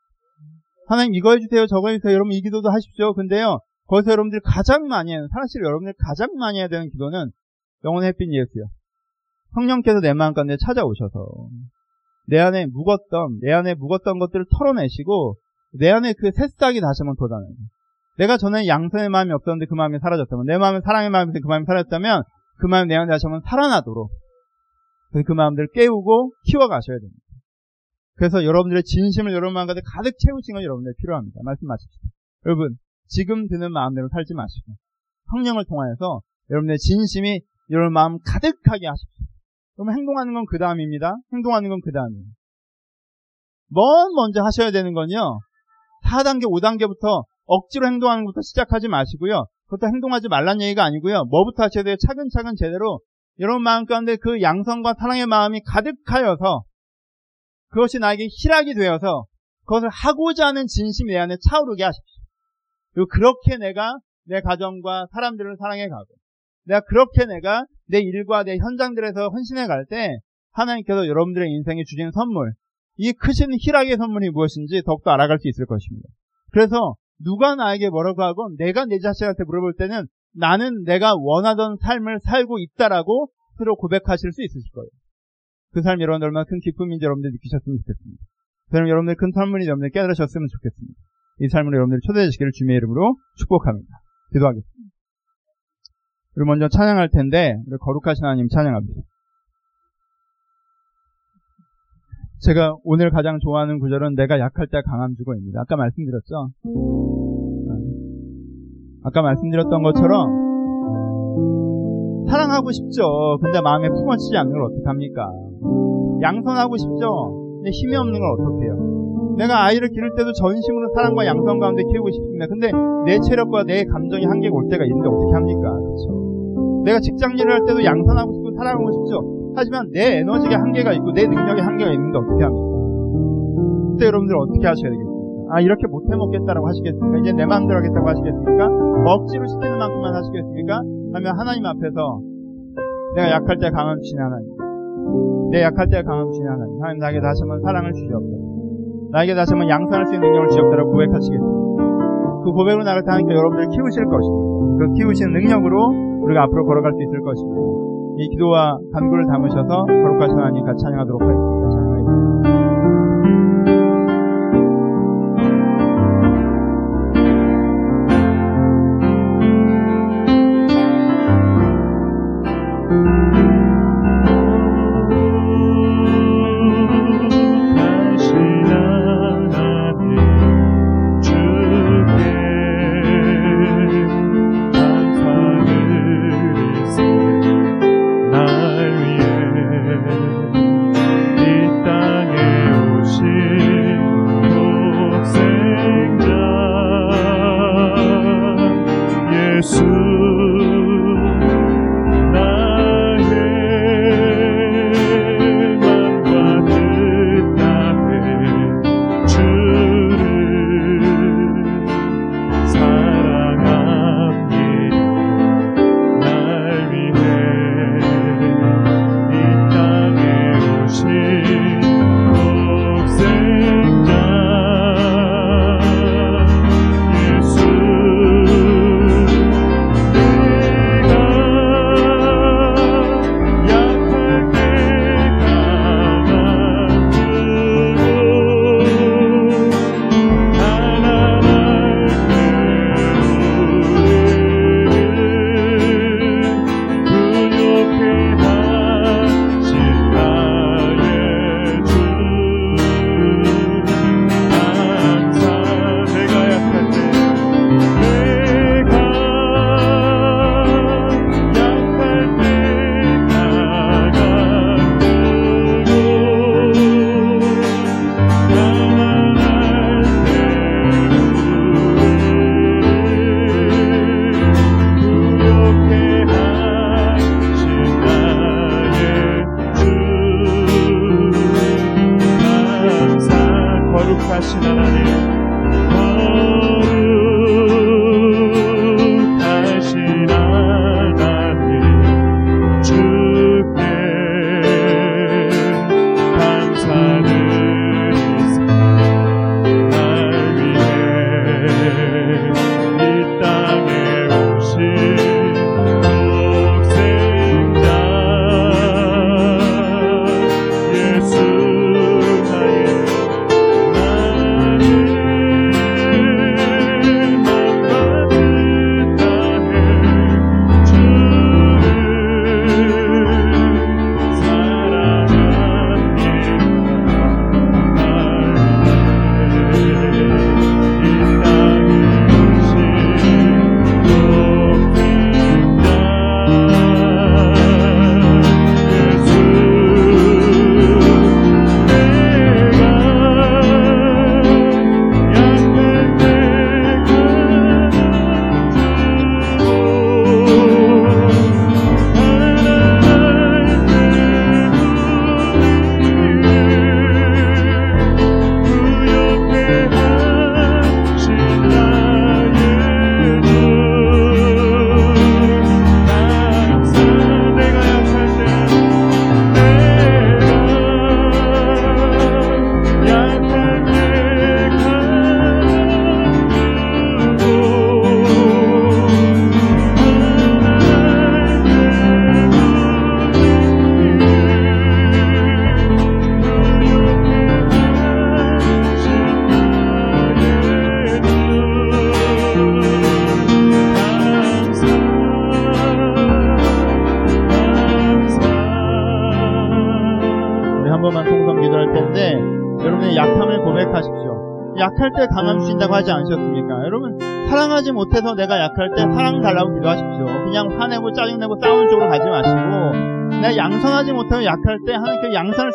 하나님 이거 해주세요, 저거 해주세요. 여러분 이 기도도 하십시오. 근데요, 거기서 여러분들 가장 많이 해요. 사실 여러분들 가장 많이 해야 되는 기도는 영혼의 햇빛 예수요. 성령께서 내 마음 가운데 찾아오셔서 내 안에 묵었던 내 안에 묵었던 것들을 털어내시고 내 안에 그 새싹이 다시 한번 돋아나요. 내가 전에 양선의 마음이 없었는데 그 마음이 사라졌다면 내 마음에 사랑의 마음이 그 마음이 사라졌다면 그 마음이 내 안에 다시 살아나도록 그 마음들을 깨우고 키워가셔야 됩니다. 그래서 여러분들의 진심을 여러분 마음 가운데 가득 채우신 건 여러분들 필요합니다. 말씀 마십시오. 여러분 지금 드는 마음대로 살지 마시고 성령을 통하여서 여러분의 진심이 여러분 마음 가득하게 하십시오. 그럼 행동하는 건 그 다음입니다. 행동하는 건 그 다음이에요. 뭔 먼저 하셔야 되는 건요. 4단계, 5단계부터 억지로 행동하는 것부터 시작하지 마시고요. 그것도 행동하지 말란 얘기가 아니고요. 뭐부터 하셔야 돼요? 차근차근 제대로 여러분 마음 가운데 그 양성과 사랑의 마음이 가득하여서 그것이 나에게 희락이 되어서 그것을 하고자 하는 진심이 내 안에 차오르게 하십시오. 그리고 그렇게 내가 내 가정과 사람들을 사랑해 가고 내가 그렇게 내가 내 일과 내 현장들에서 헌신해 갈 때 하나님께서 여러분들의 인생에 주신 선물 이 크신 희락의 선물이 무엇인지 더욱더 알아갈 수 있을 것입니다. 그래서 누가 나에게 뭐라고 하고 내가 내 자신한테 물어볼 때는 나는 내가 원하던 삶을 살고 있다라고 스스로 고백하실 수 있으실 거예요. 그 삶이 여러분들 얼마나 큰 기쁨인지 여러분들 느끼셨으면 좋겠습니다. 저는 여러분들 큰 선물이 여러분들 깨달으셨으면 좋겠습니다. 이 삶으로 여러분들 초대해 주시기를 주님의 이름으로 축복합니다. 기도하겠습니다. 우리 먼저 찬양할 텐데 우리 거룩하신 하나님 찬양합니다. 제가 오늘 가장 좋아하는 구절은 내가 약할 때 강함 주고입니다. 아까 말씀드렸죠? 아까 말씀드렸던 것처럼 사랑하고 싶죠. 근데 마음에 품어치지 않는 걸 어떡합니까? 양선하고 싶죠. 근데 힘이 없는 걸 어떡해요? 내가 아이를 기를 때도 전심으로 사랑과 양선 가운데 키우고 싶습니다. 근데 내 체력과 내 감정이 한계가 올 때가 있는데 어떻게 합니까? 그렇죠? 내가 직장 일을 할 때도 양선하고 싶고 사랑하고 싶죠. 하지만 내 에너지가 한계가 있고 내 능력에 한계가 있는데 어떻게 합니까? 그때 여러분들 어떻게 하셔야 되겠습니까? 아 이렇게 못해 먹겠다라고 하시겠습니까? 이제 내 마음대로 하겠다고 하시겠습니까? 억지로 시키는 만큼만 하시겠습니까? 하면 하나님 앞에서 내가 약할 때 강함 주신 하나님 내 약할 때 강함 주신 하나님 하나님 나에게 다시 한번 사랑을 주시옵소서 나에게 다시 한번 양산할 수 있는 능력을 주옵소서 고백하시겠습니다 그 고백으로 나갈 때 하나님께 여러분들을 키우실 것입니다 그 키우시는 능력으로 우리가 앞으로 걸어갈 수 있을 것입니다 이 기도와 간구를 담으셔서 거룩하신 하나님 같이 찬양하도록 하겠습니다.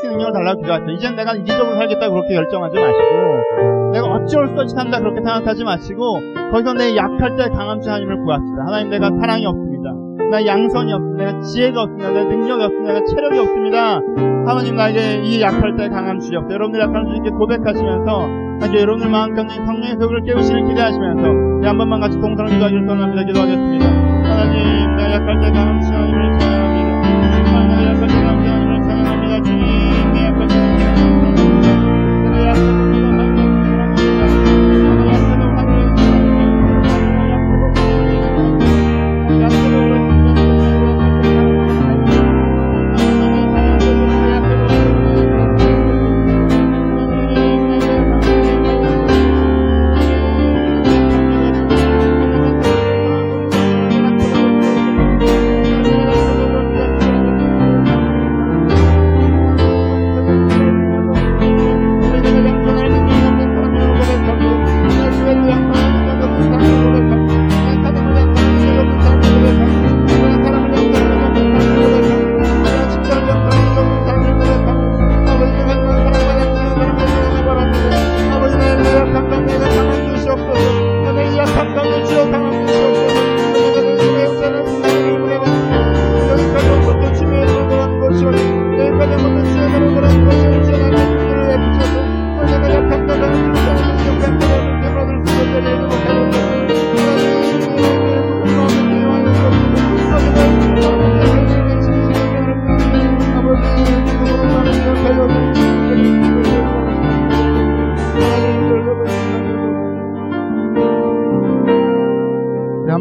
있는 능력을 달라고 기도하십시오. 이젠 내가 이기적으로 살겠다 그렇게 결정하지 마시고 내가 어찌할 수 없이 산다 그렇게 생각하지 마시고 거기서 내 약할 때 강함 주신 하나님을 구합시다. 하나님 내가 사랑이 없습니다. 나 양선이 없습니다. 내가 지혜가 없습니다. 내가 능력이 없습니다. 내가 체력이 없습니다. 하나님 나에게 이 약할 때 강함 주시옵소서. 여러분들 약한 주님께 고백하시면서 하나님 여러분들 마음 가운데 성령의 벽을 깨우시는 기대하시면서 한 번만 같이 동성을 기도하기를 원합니다. 기도하겠습니다. 하나님 내가 약할 때 시간을 찬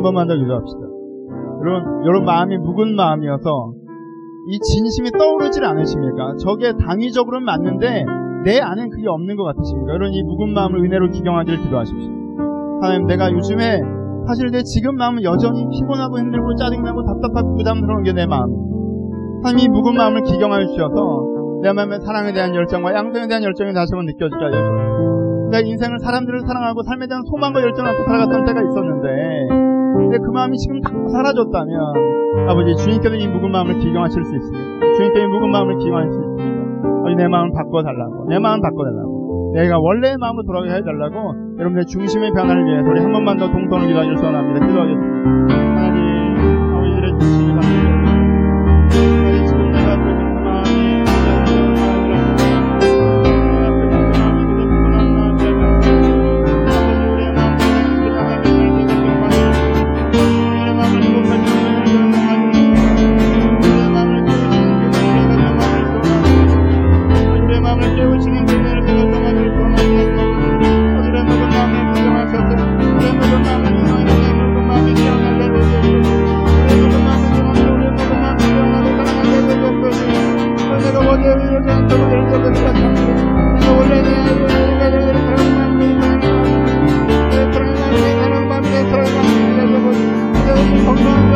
번만 더 기도합시다. 여러분, 여러분 마음이 묵은 마음이어서 이 진심이 떠오르질 않으십니까? 저게 당위적으로는 맞는데 내 안엔 그게 없는 것 같으십니까? 여러분 이 묵은 마음을 은혜로 기경하기를 기도하십시오. 하나님 내가 요즘에 사실 내 지금 마음은 여전히 피곤하고 힘들고 짜증나고 답답하고 부담스러운 게 내 마음. 하나님 이 묵은 마음을 기경하여 주셔서 내 마음의 사랑에 대한 열정과 양성에 대한 열정이 다시 한번 느껴지게 하여 주옵소서. 내가 인생을 사람들을 사랑하고 삶에 대한 소망과 열정을 갖고 살아갔던 때가 있었는데 근데 그 마음이 지금 다 사라졌다면 아버지 주님께서 이 묵은 마음을 기경하실 수 있습니다. 주님께서 이 묵은 마음을 기경하실 수 있습니다. 아버지 내 마음을 바꿔달라고 내 마음을 바꿔달라고 내가 원래의 마음으로 돌아가게 해달라고 여러분의 중심의 변화를 위해서 우리 한 번만 더 동성을 기도하기를 소원합니다. 기도하겠습니다. 소망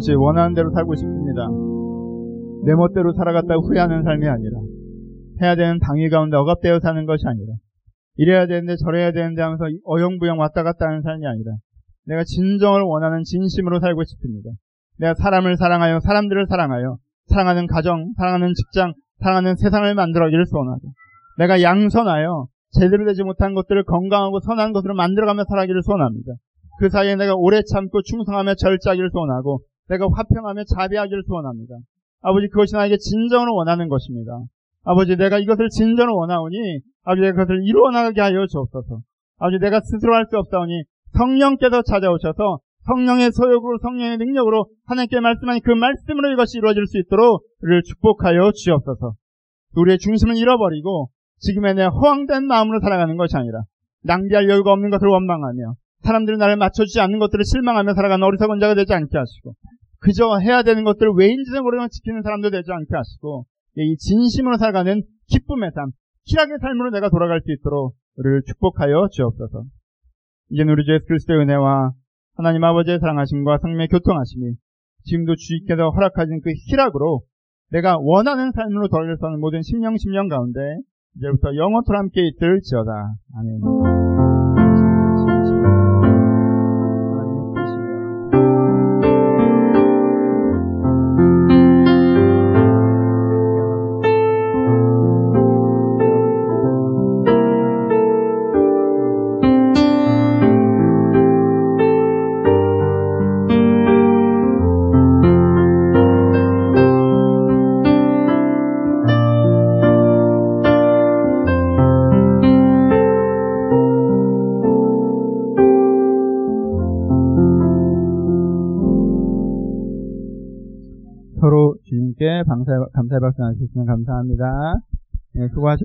아버지 원하는 대로 살고 싶습니다. 내 멋대로 살아갔다고 후회하는 삶이 아니라 해야 되는 당위 가운데 억압되어 사는 것이 아니라 이래야 되는데 저래야 되는데 하면서 어영부영 왔다 갔다 하는 삶이 아니라 내가 진정을 원하는 진심으로 살고 싶습니다. 내가 사람을 사랑하여 사람들을 사랑하여 사랑하는 가정, 사랑하는 직장, 사랑하는 세상을 만들어기를 소원하고 내가 양선하여 제대로 되지 못한 것들을 건강하고 선한 것으로 만들어가며 살아기를 소원합니다. 그 사이에 내가 오래 참고 충성하며 절제하기를 소원하고 내가 화평하며 자비하기를 소원합니다. 아버지 그것이 나에게 진정으로 원하는 것입니다. 아버지 내가 이것을 진정으로 원하오니 아버지 내가 그것을 이루어나가게 하여 주옵소서. 아버지 내가 스스로 할 수 없사오니 성령께서 찾아오셔서 성령의 소욕으로 성령의 능력으로 하나님께 말씀하니 그 말씀으로 이것이 이루어질 수 있도록 우리를 축복하여 주옵소서. 우리의 중심을 잃어버리고 지금의 내 허황된 마음으로 살아가는 것이 아니라 낭비할 여유가 없는 것을 원망하며 사람들이 나를 맞춰주지 않는 것들을 실망하며 살아가는 어리석은 자가 되지 않게 하시고 그저 해야 되는 것들을 왜인지도 모르면 지키는 사람도 되지 않게 하시고 이 진심으로 살아가는 기쁨의 삶, 희락의 삶으로 내가 돌아갈 수 있도록 우리를 축복하여 주옵소서. 이제 우리 주 예수 그리스도의 은혜와 하나님 아버지의 사랑하심과 성령의 교통하심이 지금도 주님께서 허락하신 그 희락으로 내가 원하는 삶으로 돌아갈 수 있는 모든 심령 심령 가운데 이제부터 영원토록 함께 있을 지어다. 아멘. 감사의 박수 나주시면 감사합니다. 네, 수고하셨습니다.